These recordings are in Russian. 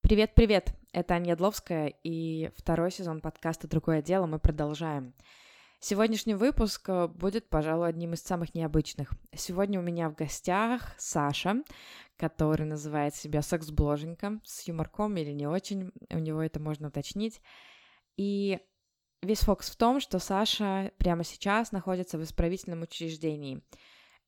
Привет-привет! Это Аня Ядловская и второй сезон подкаста «Другое дело» мы продолжаем. Сегодняшний выпуск э, будет, пожалуй, одним из самых необычных. Сегодня у меня в гостях Саша, который называет себя секс-бложенька, с юморком или не очень, у него это можно уточнить. И весь фокус в том, что Саша прямо сейчас находится в исправительном учреждении —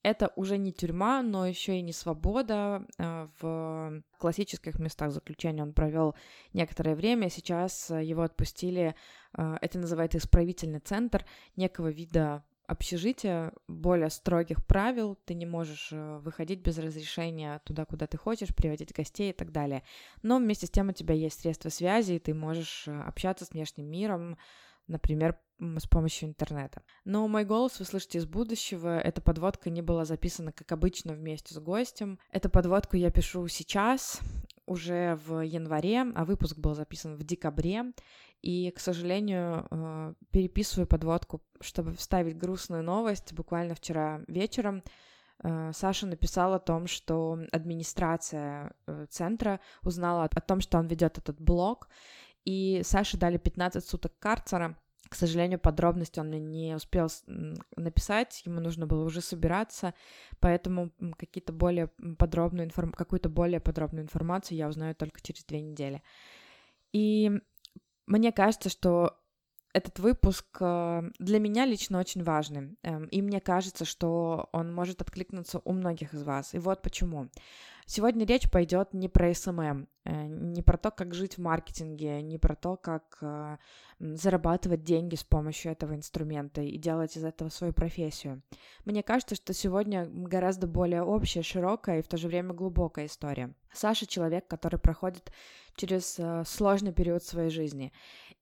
это уже не тюрьма, но еще и не свобода. А, в классических местах заключения он провел некоторое время. Сейчас его отпустили. А, это называется исправительный центр некого вида общежития, более строгих правил, ты не можешь э, выходить без разрешения туда, куда ты хочешь, приводить гостей и так далее. Но вместе с тем у тебя есть средства связи, и ты можешь э, общаться с внешним миром, например, с помощью интернета. Но мой голос вы слышите из будущего. Эта подводка не была записана, как обычно, вместе с гостем. Эту подводку я пишу сейчас, уже в январе, а выпуск был записан в декабре. И, к сожалению, э, переписываю подводку, чтобы вставить грустную новость. Буквально вчера вечером э, Саша написал о том, что администрация э, центра узнала о том, что он ведет этот блог, и Саше дали 15 суток карцера. К сожалению, подробности он мне не успел написать, ему нужно было уже собираться, поэтому какие-то более подробную информ... какую-то более подробную информацию я узнаю только через две недели. И мне кажется, что этот выпуск э, для меня лично очень важный, эм, и мне кажется, что он может откликнуться у многих из вас. И вот почему. Сегодня речь пойдет не про SMM, э, не про то, как жить в маркетинге, не про то, как э, зарабатывать деньги с помощью этого инструмента и делать из этого свою профессию. Мне кажется, что сегодня гораздо более общая, широкая и в то же время глубокая история. Саша — человек, который проходит через сложный период своей жизни,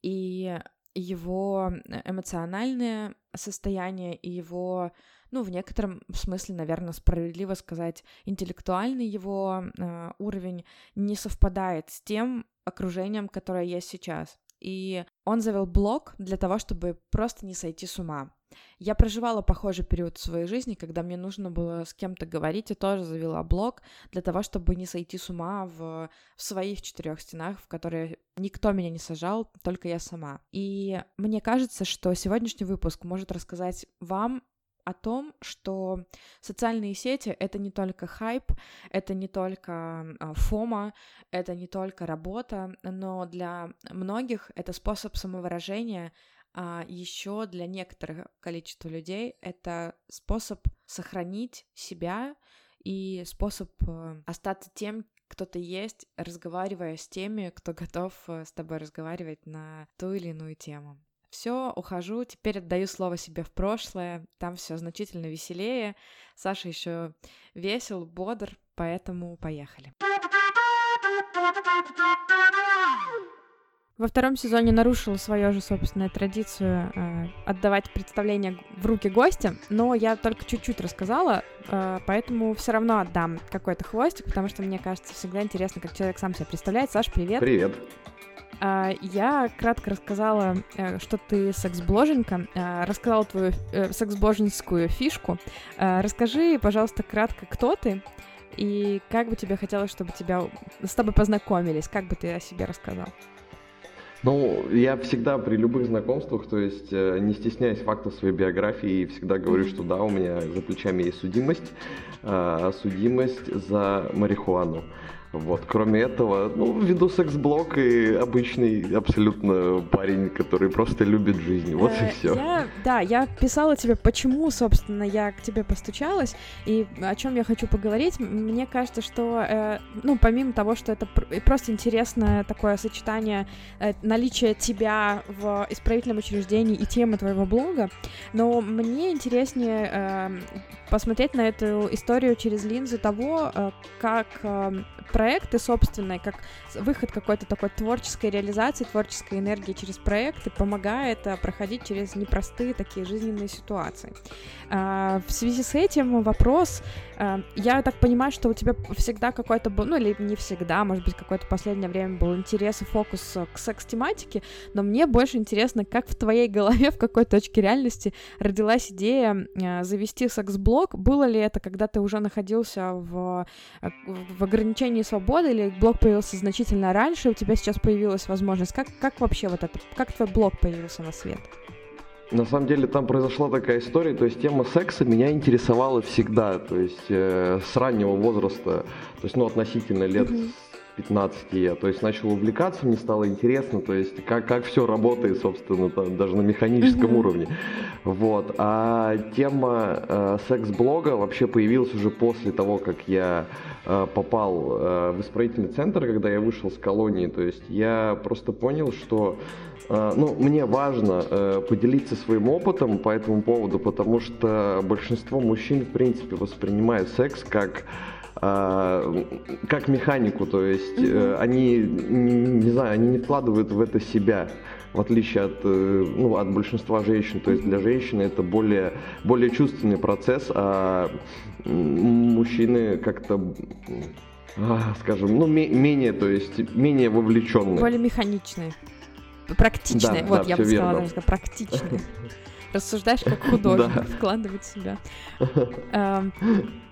и его эмоциональное состояние и его ну, в некотором смысле, наверное, справедливо сказать, интеллектуальный его э, уровень не совпадает с тем окружением, которое есть сейчас. И он завел блог для того, чтобы просто не сойти с ума. Я проживала похожий период в своей жизни, когда мне нужно было с кем-то говорить, и тоже завела блог для того, чтобы не сойти с ума в, в своих четырех стенах, в которые никто меня не сажал, только я сама. И мне кажется, что сегодняшний выпуск может рассказать вам о том, что социальные сети — это не только хайп, это не только а, фома, это не только работа, но для многих это способ самовыражения, а еще для некоторых количества людей это способ сохранить себя и способ э, остаться тем, кто ты есть, разговаривая с теми, кто готов э, с тобой разговаривать на ту или иную тему. Все, ухожу, теперь отдаю слово себе в прошлое, там все значительно веселее. Саша еще весел, бодр, поэтому поехали. Во втором сезоне нарушила свою же собственную традицию э, отдавать представление в руки гостя, но я только чуть-чуть рассказала, э, поэтому все равно отдам какой-то хвостик, потому что мне кажется всегда интересно, как человек сам себя представляет. Саш, привет. Привет. А, я кратко рассказала, э, что ты секс-бложенька, а, рассказала твою э, секс-бложенскую фишку. Расскажи, пожалуйста, кратко, кто ты и как бы тебе хотелось, чтобы тебя с тобой познакомились, как бы ты о себе рассказал? Ну, я всегда при любых знакомствах, то есть э, не стесняясь фактов своей биографии, всегда говорю, что да, у меня за плечами есть судимость, судимость за марихуану. Вот, кроме этого, ну, веду секс-блог и обычный абсолютно парень, который просто любит жизнь. Вот и э, все. Я, да, я писала тебе, почему, собственно, я к тебе постучалась, и о чем я хочу поговорить. Мне кажется, что, э, ну, помимо того, что это просто интересное такое сочетание э, наличия тебя в исправительном учреждении и темы твоего блога, но мне интереснее э, посмотреть на эту историю через линзу того, э, как э, проекты собственные, как выход какой-то такой творческой реализации, творческой энергии через проекты помогает э, проходить через непростые такие жизненные ситуации. А, в связи с этим вопрос, я так понимаю, что у тебя всегда какой-то был, ну или не всегда, может быть, какое-то последнее время был интерес и фокус к секс-тематике, но мне больше интересно, как в твоей голове, в какой точке реальности родилась идея э, завести секс-блог. Было ли это, когда ты уже находился в, в ограничении свободы, или блог появился значительно раньше, у тебя сейчас появилась возможность? Как, как вообще вот это, как твой блог появился на свет? На самом деле там произошла такая история, то есть тема секса меня интересовала всегда, то есть э, с раннего возраста, то есть ну относительно лет mm-hmm. 15 я, то есть начал увлекаться, мне стало интересно, то есть как, как все работает, собственно, там, даже на механическом mm-hmm. уровне. Вот. А тема э, секс-блога вообще появилась уже после того, как я э, попал э, в исправительный центр, когда я вышел с колонии, то есть я просто понял, что э, ну, мне важно э, поделиться своим опытом по этому поводу, потому что большинство мужчин, в принципе, воспринимают секс как а, как механику, то есть mm-hmm. они, не знаю, они не вкладывают в это себя, в отличие от, э, ну, от большинства женщин. То есть для женщины это более, более чувственный процесс, а мужчины как-то а, скажем, ну, менее, то есть менее вовлеченные. Более механичные. Практичные. Да, вот, да, я бы сказала, даже практичные. Рассуждаешь как художник, вкладывать себя. Эм,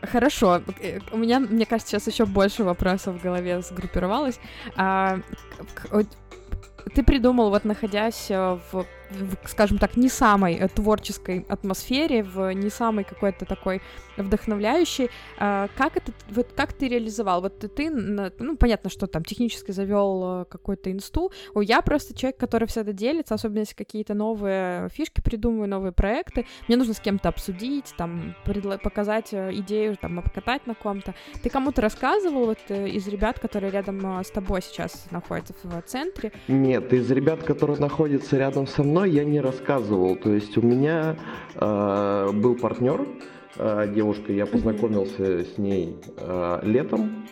хорошо. У меня, мне кажется, сейчас еще больше вопросов в голове сгруппировалось. А, ты придумал, вот находясь в в, скажем так, не самой э, творческой атмосфере, в не самой какой-то такой вдохновляющей. А, как это, вот как ты реализовал? Вот ты, ну, понятно, что там технически завел э, какой-то инсту. Я просто человек, который всегда делится, особенно если какие-то новые фишки придумываю, новые проекты. Мне нужно с кем-то обсудить, там, предло- показать э, идею, там, покатать на ком-то. Ты кому-то рассказывал вот из ребят, которые рядом с тобой сейчас находятся в центре? Нет, из ребят, которые находятся рядом со мной, я не рассказывал. То есть у меня э, был партнер, э, девушка, я познакомился с ней э, летом.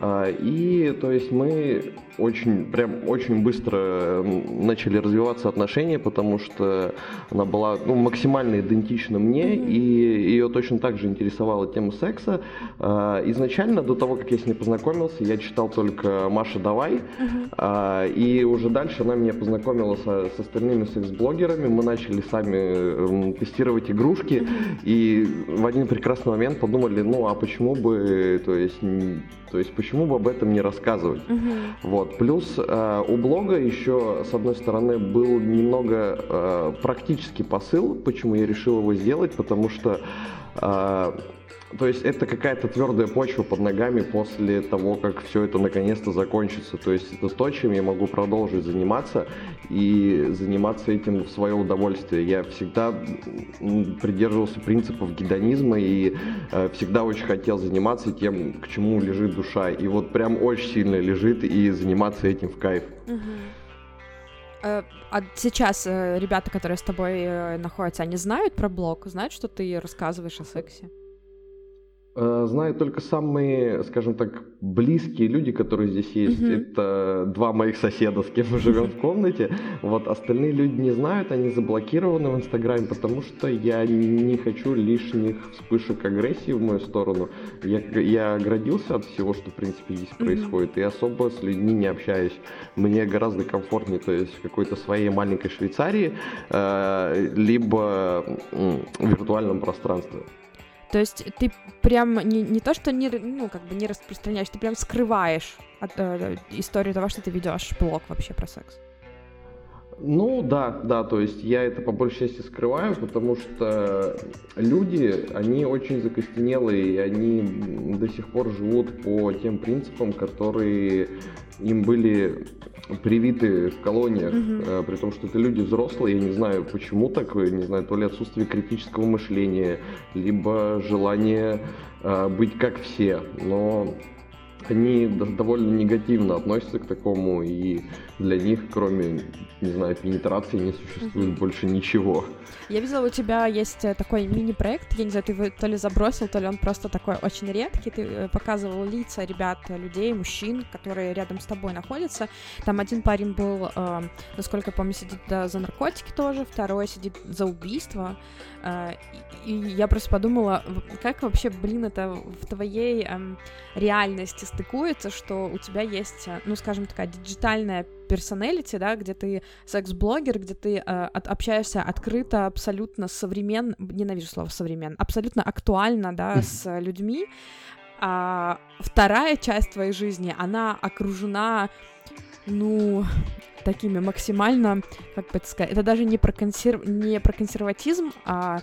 Э, и то есть мы очень, прям очень быстро начали развиваться отношения, потому что она была ну, максимально идентична мне, и ее точно так же интересовала тема секса. А, изначально, до того, как я с ней познакомился, я читал только «Маша, давай», mm-hmm. и уже дальше она меня познакомила со, с остальными секс-блогерами, мы начали сами тестировать игрушки, и в один прекрасный момент подумали, ну а почему бы, то есть, то есть почему бы об этом не рассказывать? Вот. Вот. Плюс э, у блога еще, с одной стороны, был немного э, практический посыл, почему я решил его сделать, потому что э, то есть это какая-то твердая почва под ногами после того, как все это наконец-то закончится. То есть это то, чем я могу продолжить заниматься и заниматься этим в свое удовольствие. Я всегда придерживался принципов гедонизма и э, всегда очень хотел заниматься тем, к чему лежит душа. И вот прям очень сильно лежит и заниматься этим в кайф. Э, а сейчас э, ребята, которые с тобой э, находятся, они знают про блог, знают, что ты рассказываешь о сексе? Э, знаю только самые, скажем так, близкие люди, которые здесь есть. Mm-hmm. Это два моих соседа, с кем мы живем в комнате. Вот остальные люди не знают, они заблокированы в Инстаграме, потому что я не хочу лишних вспышек агрессии в мою сторону. Я, я оградился от всего, что в принципе здесь mm-hmm. происходит, и особо с людьми не общаюсь. Мне гораздо комфортнее, то есть в какой-то своей маленькой Швейцарии, э, либо в виртуальном пространстве. То есть ты прям не, не то, что не, ну, как бы не распространяешь, ты прям скрываешь от, э, историю того, что ты ведешь блог вообще про секс. Ну да, да, то есть я это по большей части скрываю, потому что люди, они очень закостенелые, и они до сих пор живут по тем принципам, которые им были привиты в колониях, mm-hmm. при том, что это люди взрослые, я не знаю, почему так, не знаю, то ли отсутствие критического мышления, либо желание э, быть как все, но они довольно негативно относятся к такому, и для них, кроме, не знаю, пенетрации, не существует mm-hmm. больше ничего. Я видела, у тебя есть э, такой мини-проект, я не знаю, ты его то ли забросил, то ли он просто такой очень редкий, ты э, показывал лица ребят, людей, мужчин, которые рядом с тобой находятся. Там один парень был, э, насколько я помню, сидит за наркотики тоже, второй сидит за убийство, э, и я просто подумала, как вообще, блин, это в твоей э, реальности стыкуется, что у тебя есть, э, ну, скажем, такая диджитальная персоналити, да, где ты секс-блогер, где ты э, от, общаешься открыто, абсолютно современно, ненавижу слово современно, абсолютно актуально, да, с людьми, а вторая часть твоей жизни, она окружена, ну, такими максимально, как бы это сказать, это даже не про, консерв... не про консерватизм, а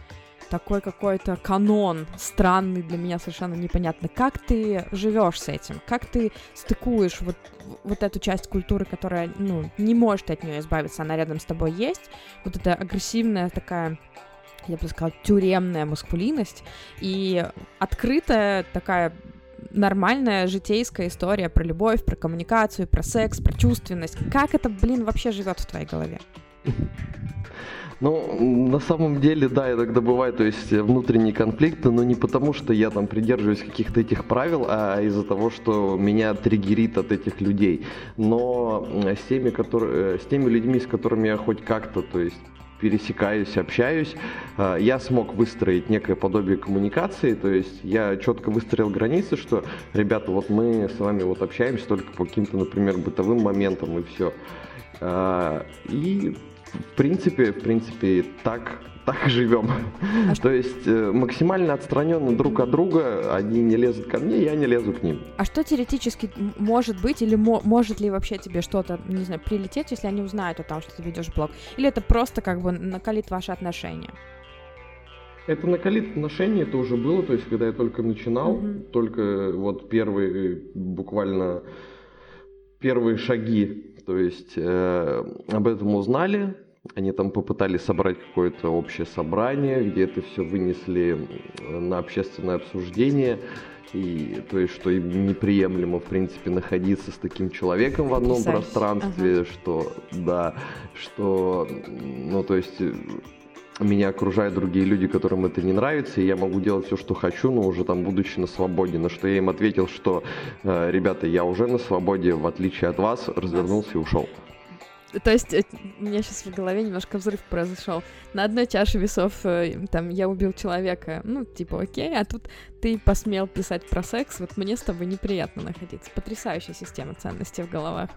такой какой-то канон странный для меня совершенно непонятно. Как ты живешь с этим? Как ты стыкуешь вот, вот эту часть культуры, которая, ну, не может от нее избавиться, она рядом с тобой есть, вот эта агрессивная такая я бы сказала, тюремная маскулинность и открытая такая нормальная житейская история про любовь, про коммуникацию, про секс, про чувственность. Как это, блин, вообще живет в твоей голове? Ну, на самом деле, да, иногда бывает, то есть внутренние конфликты, но не потому, что я там придерживаюсь каких-то этих правил, а из-за того, что меня триггерит от этих людей. Но с теми, которые, с теми людьми, с которыми я хоть как-то, то есть пересекаюсь, общаюсь, э, я смог выстроить некое подобие коммуникации, то есть я четко выстроил границы, что, ребята, вот мы с вами вот общаемся только по каким-то, например, бытовым моментам и все. Э, и в принципе, в принципе, так, так живем. А То есть э, максимально отстраненно друг от друга, они не лезут ко мне, я не лезу к ним. А что теоретически может быть или мо- может ли вообще тебе что-то, не знаю, прилететь, если они узнают о том, что ты ведешь блог? Или это просто как бы накалит ваши отношения? Это накалит отношения, это уже было, то есть когда я только начинал, mm-hmm. только вот первые буквально первые шаги то есть э, об этом узнали, они там попытались собрать какое-то общее собрание, где это все вынесли на общественное обсуждение. И то есть, что им неприемлемо, в принципе, находиться с таким человеком в одном Писать. пространстве, ага. что, да, что, ну, то есть, меня окружают другие люди, которым это не нравится, и я могу делать все, что хочу, но уже там будучи на свободе. На что я им ответил, что, э, ребята, я уже на свободе, в отличие от вас, развернулся и ушел. То есть э, у меня сейчас в голове немножко взрыв произошел. На одной чаше весов э, там я убил человека, ну, типа, окей, а тут ты посмел писать про секс, вот мне с тобой неприятно находиться. Потрясающая система ценностей в головах.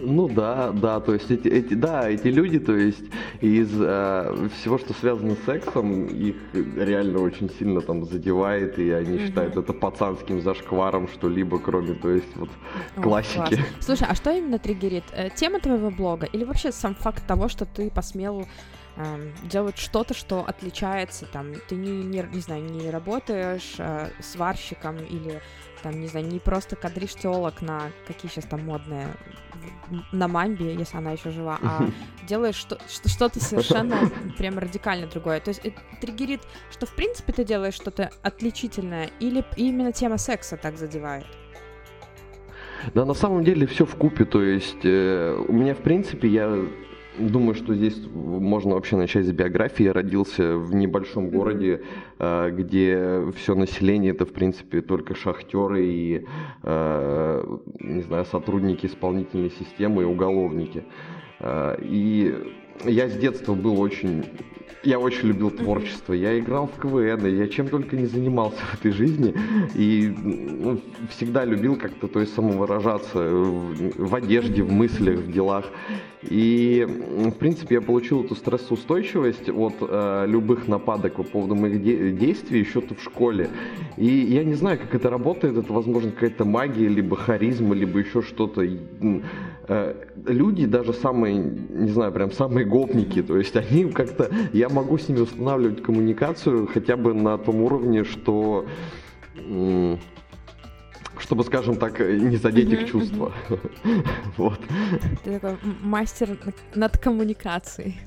Ну да, да, то есть эти, эти да, эти люди, то есть из э, всего, что связано с сексом, их реально очень сильно там задевает, и они угу. считают это пацанским зашкваром что-либо, кроме, то есть вот О, классики. Класс. Слушай, а что именно триггерит? Э, тема твоего блога или вообще сам факт того, что ты посмел эм, делать что-то, что отличается, там, ты не, не, не знаю, не работаешь э, сварщиком или там, не знаю, не просто кадришь телок на какие сейчас там модные на мамбе, если она еще жива, а делаешь что- что-то совершенно прям радикально другое. То есть это триггерит, что в принципе ты делаешь что-то отличительное, или именно тема секса так задевает? Да, на самом деле все в купе. То есть э, у меня, в принципе, я Думаю, что здесь можно вообще начать с биографии. Я родился в небольшом городе, э, где все население это, в принципе, только шахтеры и, э, не знаю, сотрудники исполнительной системы и уголовники. Э, и я с детства был очень я очень любил творчество. Я играл в КВН, я чем только не занимался в этой жизни. И ну, всегда любил как-то то есть самовыражаться в, одежде, в мыслях, в делах. И, в принципе, я получил эту стрессоустойчивость от э, любых нападок по поводу моих де- действий еще-то в школе. И я не знаю, как это работает. Это, возможно, какая-то магия, либо харизма, либо еще что-то. Э, люди, даже самые, не знаю, прям самые гопники, то есть они как-то, я могу с ними устанавливать коммуникацию хотя бы на том уровне, что чтобы, скажем так, не задеть uh-huh, их чувства. Uh-huh. вот. Ты такой мастер над коммуникацией.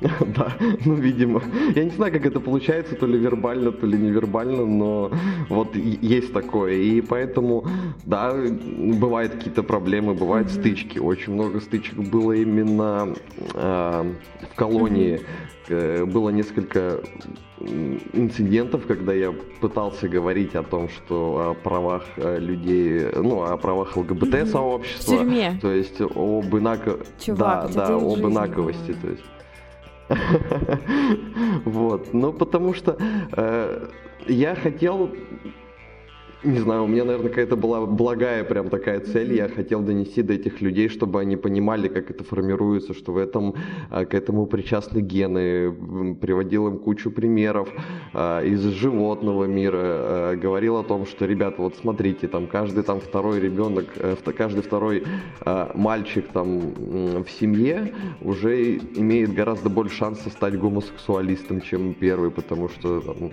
Да, ну, видимо. Я не знаю, как это получается, то ли вербально, то ли невербально, но вот есть такое. И поэтому, да, бывают какие-то проблемы, бывают mm-hmm. стычки. Очень много стычек было именно э, в колонии. Mm-hmm. Было несколько инцидентов, когда я пытался говорить о том, что о правах э, людей, ну, о правах ЛГБТ-сообщества. В тюрьме. То есть об инако... Чувак, да, да, об инаковости. То есть Вот, ну потому что э, я хотел не знаю, у меня, наверное, какая-то была благая прям такая цель. Я хотел донести до этих людей, чтобы они понимали, как это формируется, что в этом, а, к этому причастны гены. Приводил им кучу примеров а, из животного мира. А, говорил о том, что, ребята, вот смотрите, там каждый там второй ребенок, э, каждый второй мальчик там в семье уже имеет гораздо больше шансов стать гомосексуалистом, чем первый, потому что там,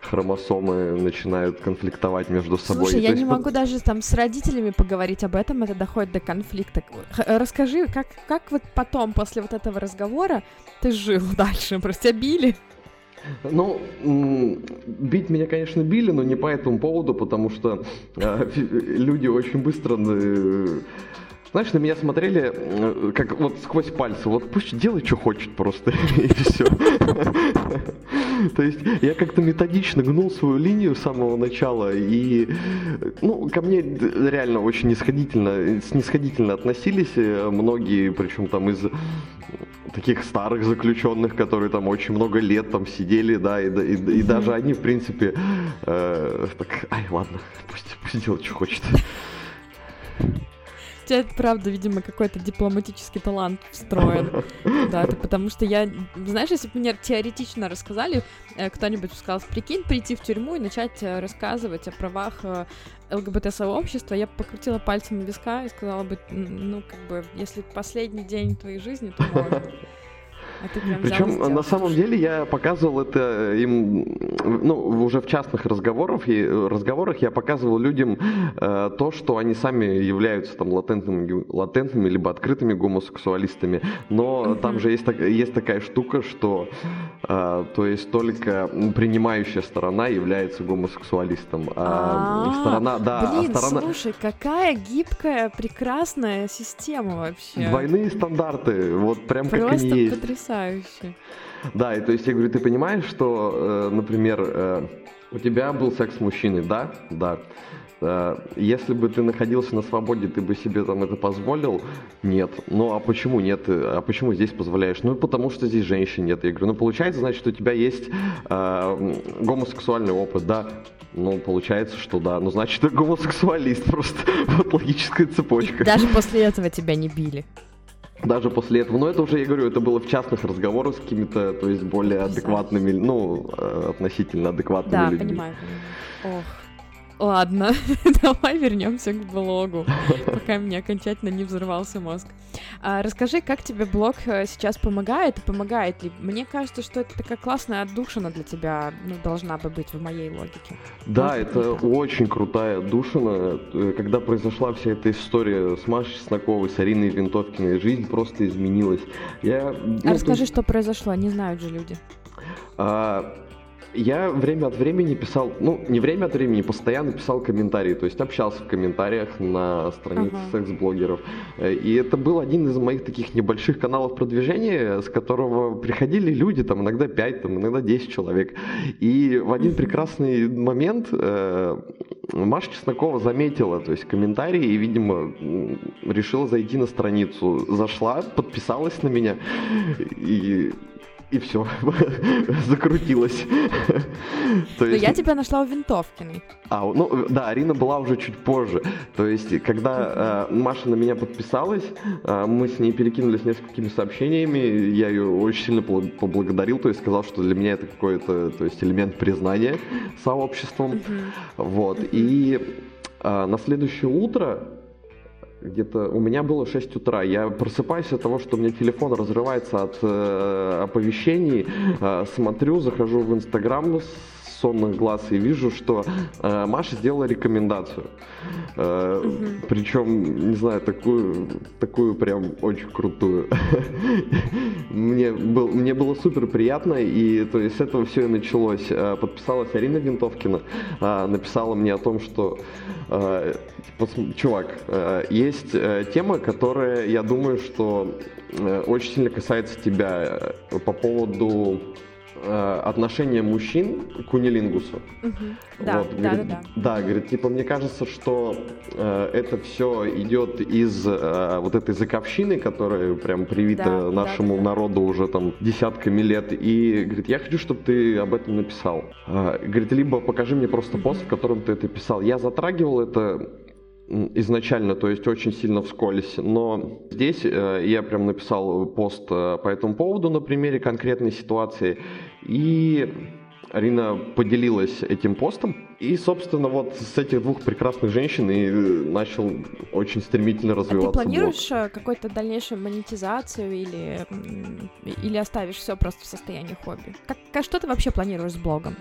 хромосомы начинают конфликтовать между собой. Слушай, я не могу под... даже там с родителями поговорить об этом, это доходит до конфликта. Расскажи, как, как вот потом, после вот этого разговора, ты жил дальше? Просто тебя били? Ну, бить меня, конечно, били, но не по этому поводу, потому что э, люди очень быстро э, знаешь, на меня смотрели э, как вот сквозь пальцы. Вот пусть делай, что хочет просто, и все. То есть я как-то методично гнул свою линию с самого начала, и ну, ко мне реально очень нисходительно, снисходительно относились э, многие, причем там из таких старых заключенных, которые там очень много лет там сидели, да, и, и, и даже они, в принципе, э, так, ай, ладно, пусть, пусть делает, что хочет тебя, правда, видимо, какой-то дипломатический талант встроен. Да, это потому что я... Знаешь, если бы мне теоретично рассказали, э, кто-нибудь сказал, прикинь, прийти в тюрьму и начать э, рассказывать о правах э, ЛГБТ-сообщества, я покрутила пальцем у виска и сказала бы, ну, как бы, если последний день твоей жизни, то можно. А Причем на самом деле я показывал это им, ну, уже в частных разговорах, и, разговорах я показывал людям э, то, что они сами являются там латентными, латентными либо открытыми гомосексуалистами. Но mm-hmm. там же есть, есть такая штука, что э, то есть только принимающая сторона является гомосексуалистом. А, а сторона, да, а Блин, сторона... слушай, какая гибкая, прекрасная система вообще. Двойные стандарты, вот прям Просто как они есть. потрясающе потрясающе. Да, и то есть я говорю, ты понимаешь, что, э, например, э, у тебя был секс с мужчиной, да? Да. Э, если бы ты находился на свободе, ты бы себе там это позволил? Нет. Ну а почему нет? А почему здесь позволяешь? Ну потому что здесь женщин нет. Я говорю, ну получается, значит, у тебя есть э, гомосексуальный опыт, да? Ну, получается, что да. Ну, значит, ты гомосексуалист просто. Вот логическая цепочка. И даже после этого тебя не били даже после этого, но это уже, я говорю, это было в частных разговорах с какими-то, то есть более адекватными, ну, э, относительно адекватными да, людьми. Да, понимаю. Ох. Ладно, давай вернемся к блогу, пока мне окончательно не взорвался мозг. А, расскажи, как тебе блог э, сейчас помогает и помогает ли? Мне кажется, что это такая классная отдушина для тебя ну, должна бы быть в моей логике. Да, Может, это очень крутая отдушина. Э, когда произошла вся эта история с Машей Чесноковой, с Ариной Винтовкиной, жизнь просто изменилась. Я, ну, а расскажи, ты... что произошло, не знают же люди. А, я время от времени писал, ну, не время от времени, постоянно писал комментарии, то есть общался в комментариях на странице uh-huh. секс-блогеров. Э, и это был один из моих таких небольших каналов продвижения, с которого приходили люди, там, иногда 5, там, иногда 10 человек. И в один прекрасный момент э, Маша Чеснокова заметила, то есть комментарии, и, видимо, решила зайти на страницу. Зашла, подписалась на меня, и и все, закрутилось. То есть... Но я тебя нашла у Винтовкиной. А, ну да, Арина была уже чуть позже. То есть, когда э, Маша на меня подписалась, э, мы с ней перекинулись несколькими сообщениями, я ее очень сильно поблагодарил, то есть сказал, что для меня это какой-то, то есть элемент признания сообществом. Вот. И э, на следующее утро где-то у меня было 6 утра. Я просыпаюсь от того, что у меня телефон разрывается от э, оповещений, э, смотрю, захожу в Инстаграм, сонных глаз и вижу, что э, Маша сделала рекомендацию. Э, угу. Причем, не знаю, такую, такую прям очень крутую. мне, был, мне было супер приятно, и то есть с этого все и началось. Э, подписалась Арина Винтовкина, э, написала мне о том, что э, чувак, э, есть э, тема, которая, я думаю, что э, очень сильно касается тебя по поводу Э, отношение мужчин к унилингусу. Угу. Да, вот, да, говорит, да, да. Да, говорит, типа, мне кажется, что э, это все идет из э, вот этой заковщины, которая прям привита да, нашему да, да. народу уже там десятками лет. И говорит, я хочу, чтобы ты об этом написал. Э, говорит, либо покажи мне просто пост, в котором ты это писал. Я затрагивал это изначально, то есть очень сильно вскользь. Но здесь э, я прям написал пост э, по этому поводу на примере конкретной ситуации. И Арина поделилась этим постом. И, собственно, вот с этих двух прекрасных женщин и начал очень стремительно развиваться. А ты планируешь блог. Э, какую-то дальнейшую монетизацию или, или оставишь все просто в состоянии хобби? Как, что ты вообще планируешь с блогом?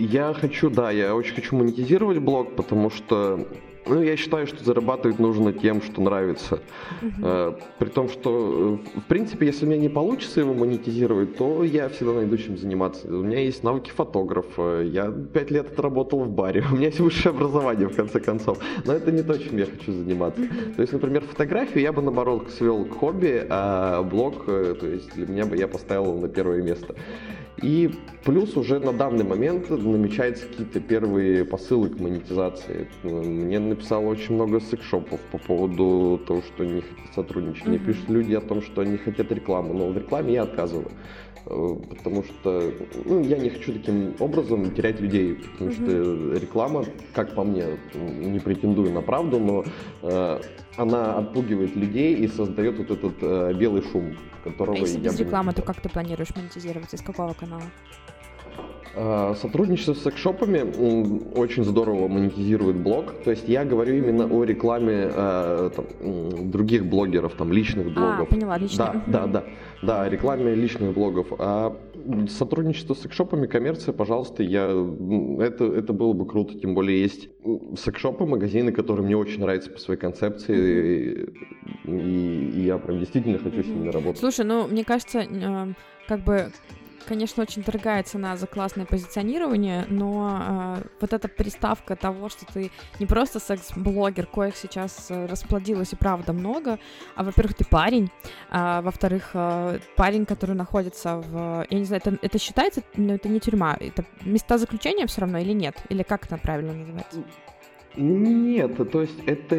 Я хочу, да, я очень хочу монетизировать блог, потому что ну, я считаю, что зарабатывать нужно тем, что нравится. Uh-huh. При том, что, э, в принципе, если у меня не получится его монетизировать, то я всегда найду чем заниматься. У меня есть навыки фотографа, я пять лет отработал в баре, у меня есть высшее образование, в конце концов. Но это не то, чем я хочу заниматься. То есть, например, фотографию я бы, наоборот, свел к хобби, а блог, э, то есть для меня бы я поставил на первое место. И плюс уже на данный момент намечаются какие-то первые посылы к монетизации. Мне написало очень много секшопов по поводу того, что они хотят сотрудничать. Мне пишут люди о том, что они хотят рекламу, но в рекламе я отказываю. Э, потому что ну, я не хочу таким образом терять людей, потому что реклама, как по мне, не претендую на правду, но э, она отпугивает людей и создает вот этот э, белый шум, которого а если я без рекламы, то как ты планируешь монетизировать? Из какого канала? Э, сотрудничество с секшопами очень здорово монетизирует блог. То есть я говорю именно о рекламе э, там, других блогеров, там личных а, блогов. А, поняла, лично. Да, да, да, да, рекламе личных блогов. А сотрудничество с секшопами, коммерция, пожалуйста, я это это было бы круто. Тем более есть секшопы, магазины, которые мне очень нравятся по своей концепции, и, и я прям действительно хочу с ними работать. Слушай, ну мне кажется, э, как бы конечно, очень дорогая цена за классное позиционирование, но э, вот эта приставка того, что ты не просто секс-блогер, коих сейчас э, расплодилось и правда много, а, во-первых, ты парень, а, во-вторых, э, парень, который находится в... Я не знаю, это, это считается, но это не тюрьма, это места заключения все равно или нет? Или как это правильно называется? Нет, то есть это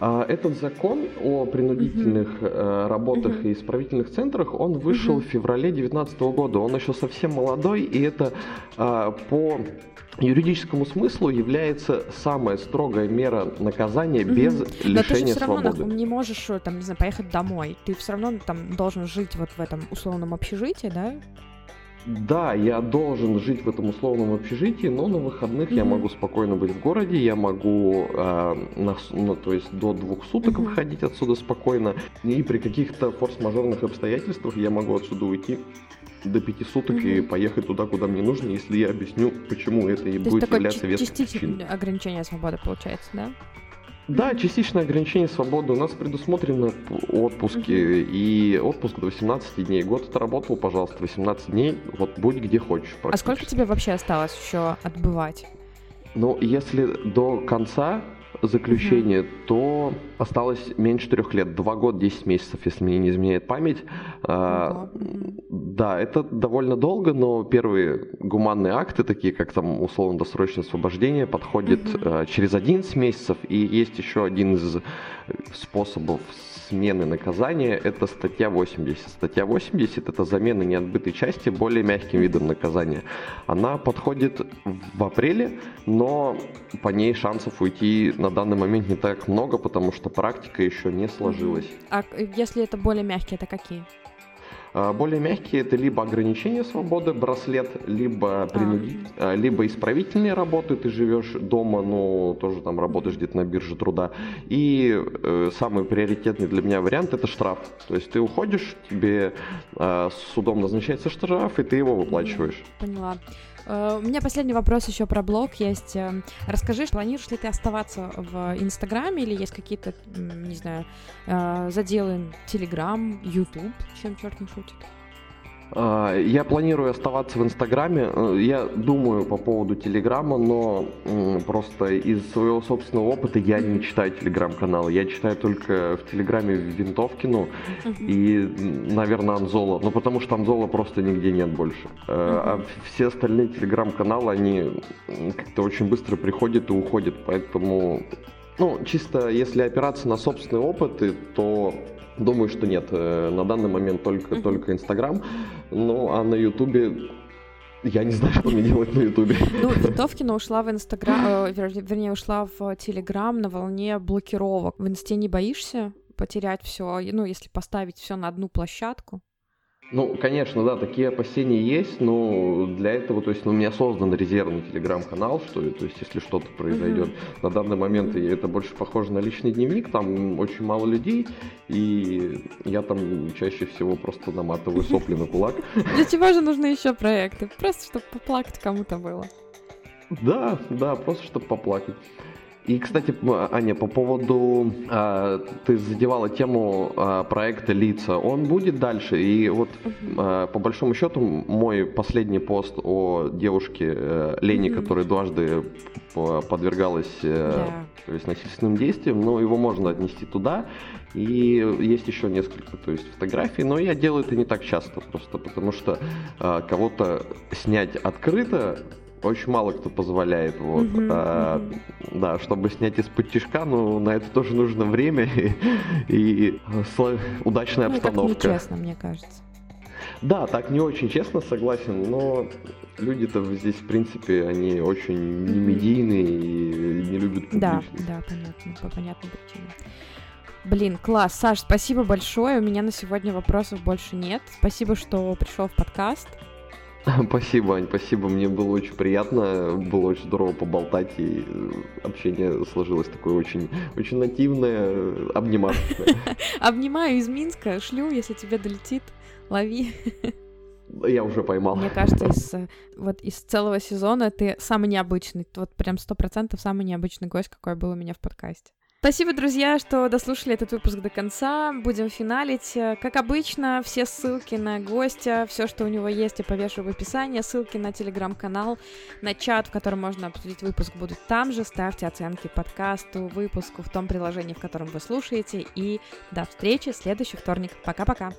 а, этот закон о принудительных uh-huh. работах uh-huh. и исправительных центрах, он вышел uh-huh. в феврале 2019 года. Он еще совсем молодой, и это а, по юридическому смыслу является самая строгая мера наказания угу. без лишения Но ты же все равно свободы. не можешь там, не знаю, поехать домой. Ты все равно там должен жить вот в этом условном общежитии, да? Да, я должен жить в этом условном общежитии, но на выходных mm-hmm. я могу спокойно быть в городе, я могу, э, на, ну, то есть до двух суток mm-hmm. выходить отсюда спокойно, и при каких-то форс-мажорных обстоятельствах я могу отсюда уйти до пяти суток mm-hmm. и поехать туда, куда мне нужно, если я объясню, почему это и то будет являться веской причиной. ограничение свободы получается, да? Да, частичное ограничение свободы. У нас предусмотрены отпуски. И отпуск до 18 дней. Год отработал, пожалуйста, 18 дней. Вот будь где хочешь. А сколько тебе вообще осталось еще отбывать? Ну, если до конца заключение, угу. то осталось меньше трех лет, два года, 10 месяцев, если мне не изменяет память. А, да, это довольно долго, но первые гуманные акты, такие как там условно-досрочное освобождение, подходят а, через 11 месяцев, и есть еще один из способов смены наказания – это статья 80. Статья 80 – это замена неотбытой части более мягким видом наказания. Она подходит в апреле, но по ней шансов уйти на данный момент не так много, потому что практика еще не сложилась. А если это более мягкие, это какие? А, более мягкие это либо ограничение свободы, браслет, либо, принудить, а. либо исправительные работы, ты живешь дома, но тоже там работаешь где-то на бирже труда. И э, самый приоритетный для меня вариант это штраф. То есть ты уходишь, тебе э, судом назначается штраф, и ты его выплачиваешь. Поняла. Uh, у меня последний вопрос еще про блог есть. Uh, расскажи, планируешь ли ты оставаться в Инстаграме или есть какие-то, не знаю, uh, заделы Телеграм, Ютуб, чем черт не шутит? А, я планирую оставаться в Инстаграме. Э, я думаю по поводу Телеграма, но просто из своего собственного опыта я не читаю Телеграм-каналы. Я читаю только в Телеграме Винтовкину и, наверное, Анзола. Ну, потому что Анзола просто нигде нет больше. Э, а все остальные Телеграм-каналы, они как-то очень быстро приходят и уходят. Поэтому, ну, чисто если опираться на собственный опыт, то Думаю, что нет. Э, на данный момент только, mm-hmm. только Инстаграм. Ну, а на Ютубе я не знаю, что мне делать на Ютубе. Ну, Винтовкина ушла в Инстаграм, э, вернее, ушла в Телеграм на волне блокировок. В Инсте не боишься потерять все, ну, если поставить все на одну площадку? Ну, конечно, да, такие опасения есть, но для этого, то есть, ну, у меня создан резервный телеграм-канал, что, то есть, если что-то произойдет, mm-hmm. на данный момент это больше похоже на личный дневник, там очень мало людей, и я там чаще всего просто наматываю сопли на кулак. Для чего же нужны еще проекты? Просто, чтобы поплакать кому-то было. Да, да, просто чтобы поплакать. И, кстати, Аня, по поводу, э, ты задевала тему э, проекта «Лица». Он будет дальше, и вот э, по большому счету мой последний пост о девушке э, Лене, mm-hmm. которая дважды подвергалась э, yeah. то есть насильственным действиям, но его можно отнести туда. И есть еще несколько то есть, фотографий, но я делаю это не так часто просто, потому что э, кого-то снять открыто очень мало кто позволяет. Вот. Mm-hmm, а. Да, чтобы снять из-под тяжка, ну, на это тоже нужно время и, и удачная ну, обстановка. Так нечестно, мне кажется. Да, так не очень честно, согласен, но люди-то здесь, в принципе, они очень не медийные и не любят публичность. Да, да, понятно, по понятным причинам. Блин, класс. Саш, спасибо большое. У меня на сегодня вопросов больше нет. Спасибо, что пришел в подкаст. Спасибо, Ань, спасибо. Мне было очень приятно, было очень здорово поболтать, и э, общение сложилось такое очень, очень нативное, обнимашечное. Обнимаю из Минска, шлю, если тебе долетит, лови. Я уже поймал. Мне кажется, из, э, вот из целого сезона ты самый необычный, вот прям сто процентов самый необычный гость, какой был у меня в подкасте. Спасибо, друзья, что дослушали этот выпуск до конца. Будем финалить. Как обычно, все ссылки на гостя, все, что у него есть, я повешу в описании. Ссылки на телеграм-канал, на чат, в котором можно обсудить выпуск, будут там же. Ставьте оценки подкасту, выпуску в том приложении, в котором вы слушаете. И до встречи в следующий вторник. Пока-пока.